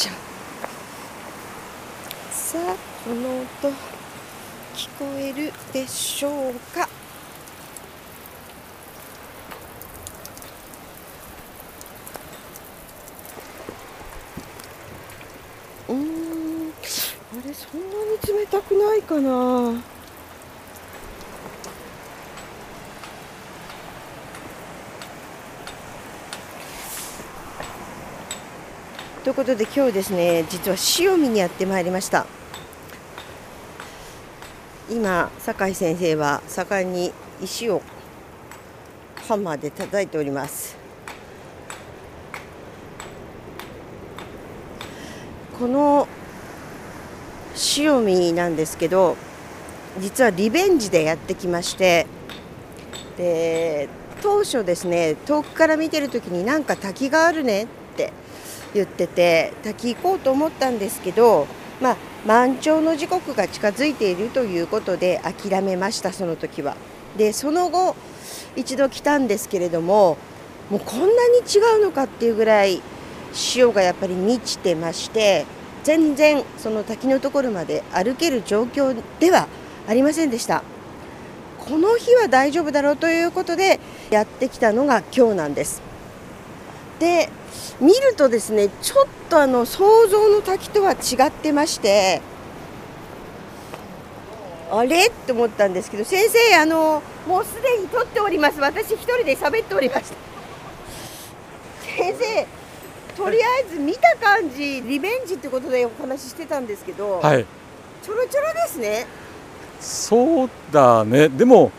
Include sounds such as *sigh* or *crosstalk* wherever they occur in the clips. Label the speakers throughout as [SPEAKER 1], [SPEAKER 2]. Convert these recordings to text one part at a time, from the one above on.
[SPEAKER 1] しょ。さあこの音聞こえるでしょうか？うんあれそんなに冷たくないかな？ということで今日ですね実は塩見にやってまいりました。今酒井先生は盛んに石をハンマーで叩いております。この塩見なんですけど実はリベンジでやってきましてで当初ですね遠くから見てる時になんか滝があるねっ言ってて滝行こうと思ったんですけど、まあ、満潮の時刻が近づいているということで諦めましたその時は。でその後一度来たんですけれどももうこんなに違うのかっていうぐらい潮がやっぱり満ちてまして全然その滝のところまで歩ける状況ではありませんでしたこの日は大丈夫だろうということでやってきたのが今日なんですで見るとですねちょっとあの想像の滝とは違ってましてあれ？って思ったんですけど先生あのもうすでに撮っております。私一人で喋っておりました。先生とりあえず見た感じリベンジってことでお話ししてたんですけど、
[SPEAKER 2] はい。
[SPEAKER 1] ちょろちょろですね。
[SPEAKER 2] そうだね。でも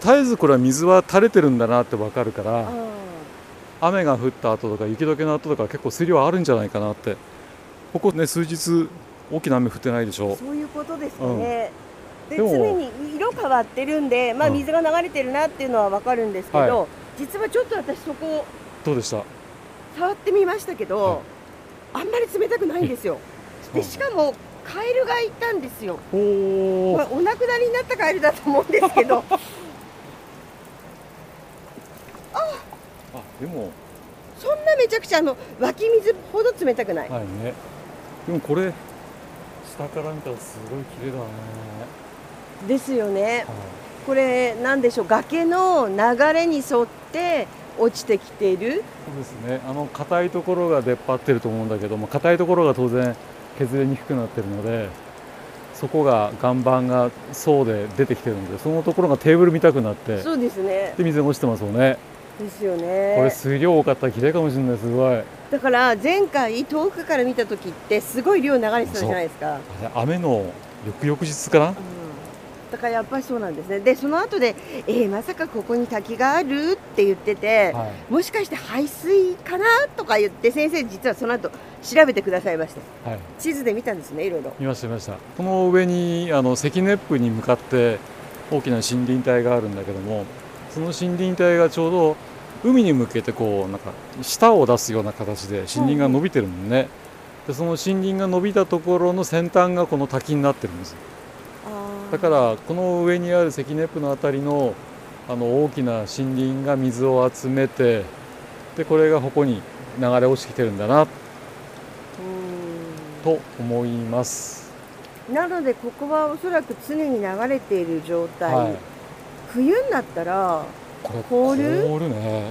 [SPEAKER 2] 絶えずこれは水は垂れてるんだなってわかるから
[SPEAKER 1] あ
[SPEAKER 2] 雨が降った後とか雪解けの後とか結構水量あるんじゃないかなって。ここね数日大きな雨降ってないでしょ
[SPEAKER 1] そういうことですかね、で
[SPEAKER 2] でも
[SPEAKER 1] 常に色変わってるんで、まあ、
[SPEAKER 2] うん。
[SPEAKER 1] 水が流れてるなっていうのは分かるんですけど、
[SPEAKER 2] は
[SPEAKER 1] 実はちょっと私そこ
[SPEAKER 2] どうでした？
[SPEAKER 1] 触ってみましたけど、あんまり冷たくないんですよ。*laughs* でしかもカエルがいたんですよ、
[SPEAKER 2] お
[SPEAKER 1] まあ、お亡くなりになったカエルだと思うんですけど *laughs*
[SPEAKER 2] でも。
[SPEAKER 1] そんなめちゃくちゃあの湧き水ほど冷たくない、
[SPEAKER 2] はいね。でもこれ下から見たらすごい綺麗だね、
[SPEAKER 1] ですよね。
[SPEAKER 2] はい。
[SPEAKER 1] これなんでしょう崖の流れに沿って落ちてきている。
[SPEAKER 2] そうですね。あの硬いところが出っ張ってると思うんだけども硬いところが当然削れにくくなってるのでそこが岩盤が層で出てきてるのでそのところがテーブル見たくなって
[SPEAKER 1] そうですね。
[SPEAKER 2] で水が落ちてますよね
[SPEAKER 1] ですよ
[SPEAKER 2] これ
[SPEAKER 1] ね
[SPEAKER 2] 水量多かった。ら綺麗かもしれないすごい。あ
[SPEAKER 1] だから前回遠くから見た時ってすごい量流れてたじゃないですか、
[SPEAKER 2] れ雨の翌々日かな？
[SPEAKER 1] うん、だからやっぱりそうなんですね。でその後でえー、まさかここに滝があるって言ってて、
[SPEAKER 2] はい。
[SPEAKER 1] もしかして排水かなとか言って先生実はその後調べてくださいました
[SPEAKER 2] はい。
[SPEAKER 1] 地図で見たんですねいろいろ。
[SPEAKER 2] 見ました見ました。この上にあの関根っぷに向かって大きな森林帯があるんだけどもその森林帯がちょうど海に向けてこうなんか舌を出すような形で森林が伸びてるのね、でその森林が伸びたところの先端がこの滝になってるんです。だからこの上にある関根っぷのあたりのあの大きな森林が水を集めてでこれがここに流れ落ちてきてるんだな
[SPEAKER 1] う
[SPEAKER 2] と思います。
[SPEAKER 1] んなのでここはおそらく常に流れている状態、
[SPEAKER 2] はい
[SPEAKER 1] 冬になったら凍る？
[SPEAKER 2] 凍るね。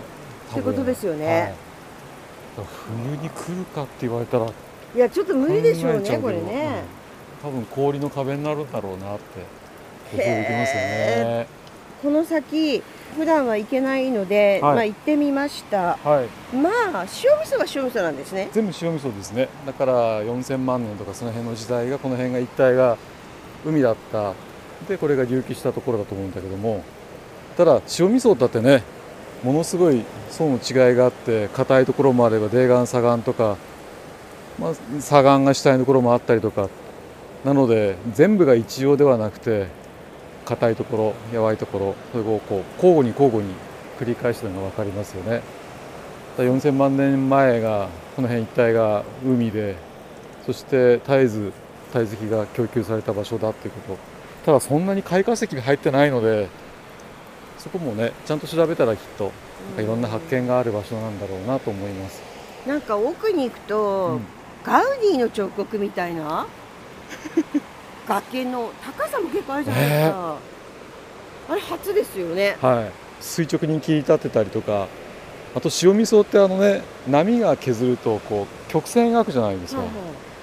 [SPEAKER 1] ってことですよね。
[SPEAKER 2] はい。冬に来るかって言われたら
[SPEAKER 1] いやちょっと無理でしょうねこれね、
[SPEAKER 2] うん。多分氷の壁になるんだろうなって想像できますよね。
[SPEAKER 1] この先普段は行けないので、
[SPEAKER 2] はい。
[SPEAKER 1] まあ行ってみました。
[SPEAKER 2] はい。
[SPEAKER 1] まあ塩味噌は塩味噌なんですね。
[SPEAKER 2] 全部塩味噌ですね。だから4000万年とかその辺の時代がこの辺が一帯が海だったでこれが隆起したところだと思うんだけどもただ塩味噌だってねものすごい層の違いがあって硬いところもあれば泥岩砂岩とか、まあ、砂岩が下のところもあったりとかなので全部が一様ではなくて硬いところやわいところそれをこう交互に交互に繰り返してるのが分かりますよね。4000万年前がこの辺一帯が海でそして絶えず堆積が供給された場所だっていうことただそんなに開花石が入ってないのでそこもねちゃんと調べたらきっといろんな発見がある場所なんだろうなと思います。
[SPEAKER 1] なんか奥に行くと、ガウディの彫刻みたいな？*laughs* 崖の高さも結構あるじゃないですか、あれ初ですよね。
[SPEAKER 2] はい、垂直に切り立てたりとかあと塩味噌ってあのね波が削るとこう曲線描くじゃないですか,、
[SPEAKER 1] はいはい。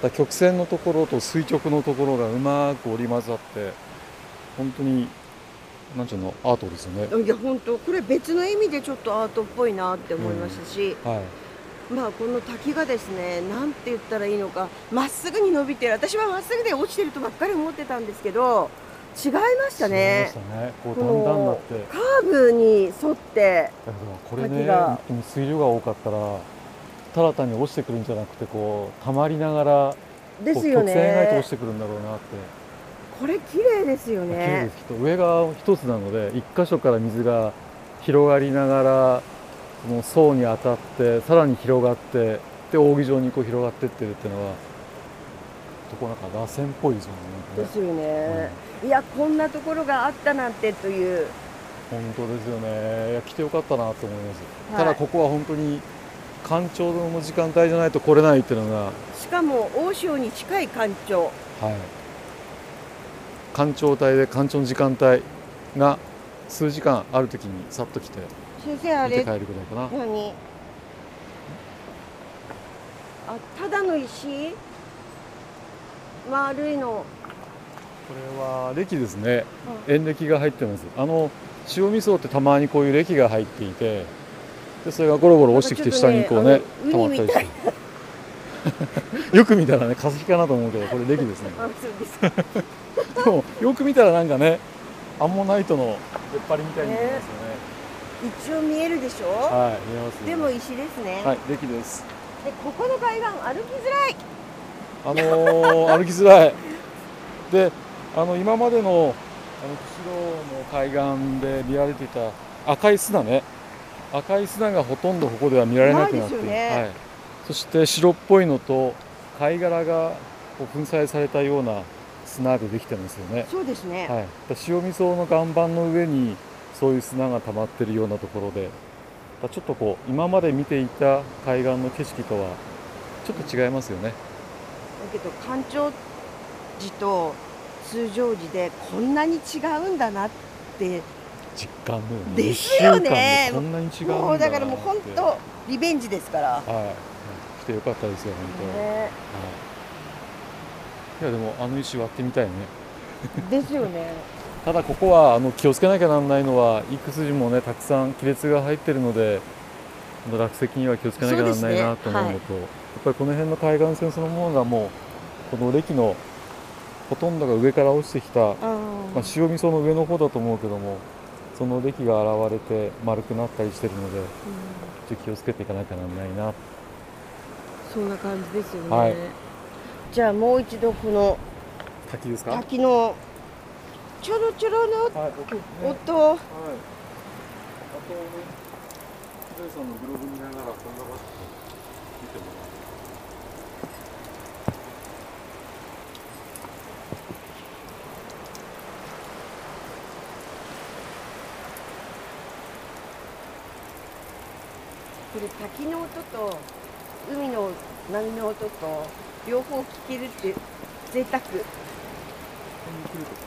[SPEAKER 2] だ曲線のところと垂直のところがうまく織り交ざって本当になんちゅうのアートですよね。
[SPEAKER 1] いや本当これ別の意味でちょっとアートっぽいなって思いましたし、
[SPEAKER 2] はい。
[SPEAKER 1] まあこの滝がですねなんて言ったらいいのかまっすぐに伸びてる。私はまっすぐで落ちてるとばっかり思ってたんですけど違いましたね。
[SPEAKER 2] たね。こうだんだんだって。
[SPEAKER 1] カーブに沿って
[SPEAKER 2] これね本当に水量が多かったらただ単に落ちてくるんじゃなくてこう溜まりながら
[SPEAKER 1] ですよ
[SPEAKER 2] こう曲線描いて
[SPEAKER 1] ね
[SPEAKER 2] 落ちてくるんだろうなって
[SPEAKER 1] これ綺麗ですよ
[SPEAKER 2] 綺麗で
[SPEAKER 1] ね
[SPEAKER 2] す。きっと上が一つなので一箇所から水が広がりながらこの層に当たってさらに広がってで扇状にこう広がってってるっていうのはどこなんか螺旋っぽいですよね。
[SPEAKER 1] ですよね、いやこんなところがあったなんてという。
[SPEAKER 2] 本当ですよね。いや来てよかったなと思います、
[SPEAKER 1] はい。
[SPEAKER 2] ただここは本当に干潮の時間帯じゃないと来れないっていうのが。
[SPEAKER 1] しかも大潮に近い干潮。
[SPEAKER 2] はい干潮帯で干潮の時間帯が数時間ある時にさっと来て
[SPEAKER 1] 先生あれ？
[SPEAKER 2] 見て帰るぐらいかな。
[SPEAKER 1] 何？あただの石？丸いの？
[SPEAKER 2] これは歴ですね。塩歴が入ってます。あの塩味噌ってたまにこういう歴が入っていてでそれがゴロゴロ落ちてきて下にこうね
[SPEAKER 1] ね
[SPEAKER 2] 溜まったりして。*laughs* よく見たらね化石かなと思うけどこれ歴ですね。
[SPEAKER 1] あそうですか *laughs*
[SPEAKER 2] でもよく見たらなんかねアンモナイトの出っ張りみたいに見えますよね。
[SPEAKER 1] 一応見えるでしょ、
[SPEAKER 2] はい見えますね。
[SPEAKER 1] でも石ですね、
[SPEAKER 2] はい歴です。
[SPEAKER 1] でここの海岸歩きづらい。
[SPEAKER 2] あのー *laughs* 歩きづらい。であの今までのあの釧路の海岸で見られていた赤い砂ね。赤い砂がほとんどここでは見られなくなって
[SPEAKER 1] ないですよね。
[SPEAKER 2] はい、そして白っぽいのと貝殻がこう粉砕されたような砂でできてますよね、
[SPEAKER 1] そうですね、
[SPEAKER 2] はい、塩味噌の岩盤の上にそういう砂が溜まってるようなところでちょっとこう今まで見ていた海岸の景色とはちょっと違いますよね。
[SPEAKER 1] だけど干潮時と通常時でこんなに違うんだなって
[SPEAKER 2] 実感のよね
[SPEAKER 1] ですよね。
[SPEAKER 2] こんなに違うんだ
[SPEAKER 1] もうだからもう本当リベンジですから、
[SPEAKER 2] はい。来てよかったですよ本当、はい、
[SPEAKER 1] ね、
[SPEAKER 2] いやでもあの石割ってみたいね。
[SPEAKER 1] ですよね。*laughs*
[SPEAKER 2] ただここはあの気をつけなきゃならないのはいくつにもねたくさん亀裂が入ってるので落石には気をつけなきゃならないなと思うのと、やっぱりこの辺の海岸線そのものがもうこの歴のほとんどが上から落ちてきた、ま
[SPEAKER 1] あ
[SPEAKER 2] あ、塩味噌の上の方だと思うけどもその歴が現れて丸くなったりしてるのでちょっと気をつけていかなきゃならないな。
[SPEAKER 1] そんな感じですよね、
[SPEAKER 2] はい
[SPEAKER 1] じゃあもう一度この
[SPEAKER 2] 滝ですか？
[SPEAKER 1] 滝のちょろちょろの
[SPEAKER 2] はい、僕ねはい。あと、
[SPEAKER 1] 音、
[SPEAKER 2] ね、ジョイさんのブログ見ながらこんな場所見てもらう。
[SPEAKER 1] これ滝の音と海の波の音と両方聞けるって贅沢。あ
[SPEAKER 2] ここに来るとこ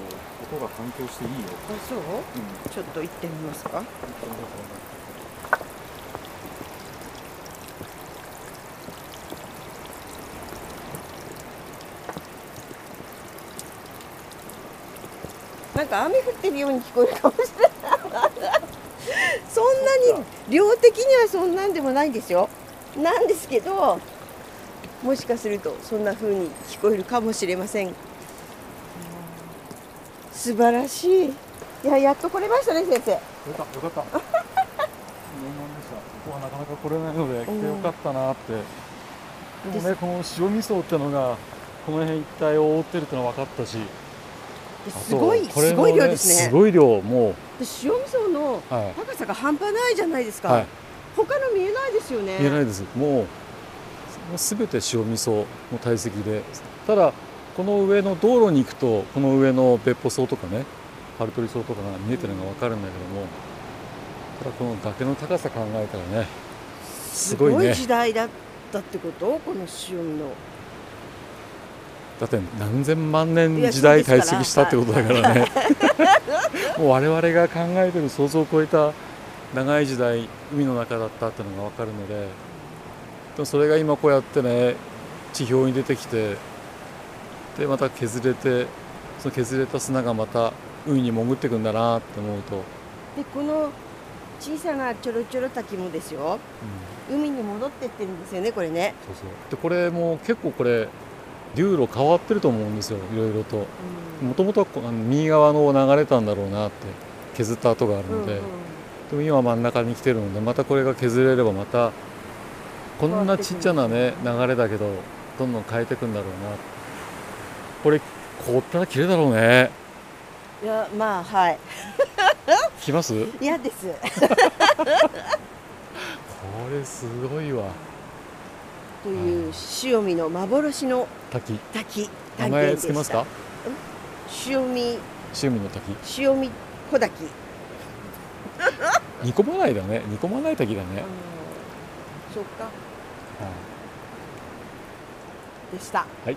[SPEAKER 2] う音が反響していいよ。
[SPEAKER 1] そう？
[SPEAKER 2] うん。
[SPEAKER 1] ちょっと行ってみますか。なんか雨降ってるように聞こえるかもしれない。そんなに量的にはそんなんでもないんですよ。なんですけどもしかするとそんな風に聞こえるかもしれません素晴らしいいややっと来れましたね先生
[SPEAKER 2] よかった、よかった。念願でした。ここはなかなか来れないので、来てよかったなって。でもね、この塩味噌ってのが、この辺一帯を覆ってるってのは分かったし。
[SPEAKER 1] すごい、
[SPEAKER 2] これの
[SPEAKER 1] すごい量ですね
[SPEAKER 2] すごい量、も
[SPEAKER 1] で塩味噌の。高さが半端ないじゃないですか、
[SPEAKER 2] はい。
[SPEAKER 1] 他の見えないですよね
[SPEAKER 2] 言えないですもう全て塩味噌の堆積でただこの上の道路に行くとこの上の別府層とかね春鳥層とかが見えてるのが分かるんだけどもただこの崖の高さ考えたらねすごいね。
[SPEAKER 1] 時代だったってこと？この塩味の。
[SPEAKER 2] だって何千万年時代堆積したってことだからね。*laughs* もう我々が考えてる想像を超えた長い時代海の中だったっていうのが分かるのででもそれが今こうやってね地表に出てきてでまた削れてその削れた砂がまた海に潜ってくんだなって思うと、
[SPEAKER 1] でこの小さなちょろちょろ滝もですよ。
[SPEAKER 2] うん。
[SPEAKER 1] 海に戻ってってるんですよねこれね、
[SPEAKER 2] そうそう。でこれも結構これ流路変わってると思うんですよいろいろともともとは右側の流れたんだろうなって削った跡があるので、
[SPEAKER 1] うんうん。
[SPEAKER 2] でも今は真ん中に来てるのでまたこれが削れればまたこんなちっちゃなね流れだけどどんどん変えていくんだろうな。これ凍ったら綺麗だろうね。
[SPEAKER 1] いやまあはい。
[SPEAKER 2] 来ます？こ
[SPEAKER 1] 嫌です。
[SPEAKER 2] れすごいわ。
[SPEAKER 1] という塩見の幻の
[SPEAKER 2] 滝。
[SPEAKER 1] 滝。
[SPEAKER 2] 名前つけますか？
[SPEAKER 1] 塩見
[SPEAKER 2] 塩見の滝。
[SPEAKER 1] 塩見小滝、
[SPEAKER 2] 煮込まないだね。煮込まない滝だね、
[SPEAKER 1] そうか。
[SPEAKER 2] は
[SPEAKER 1] でした。
[SPEAKER 2] い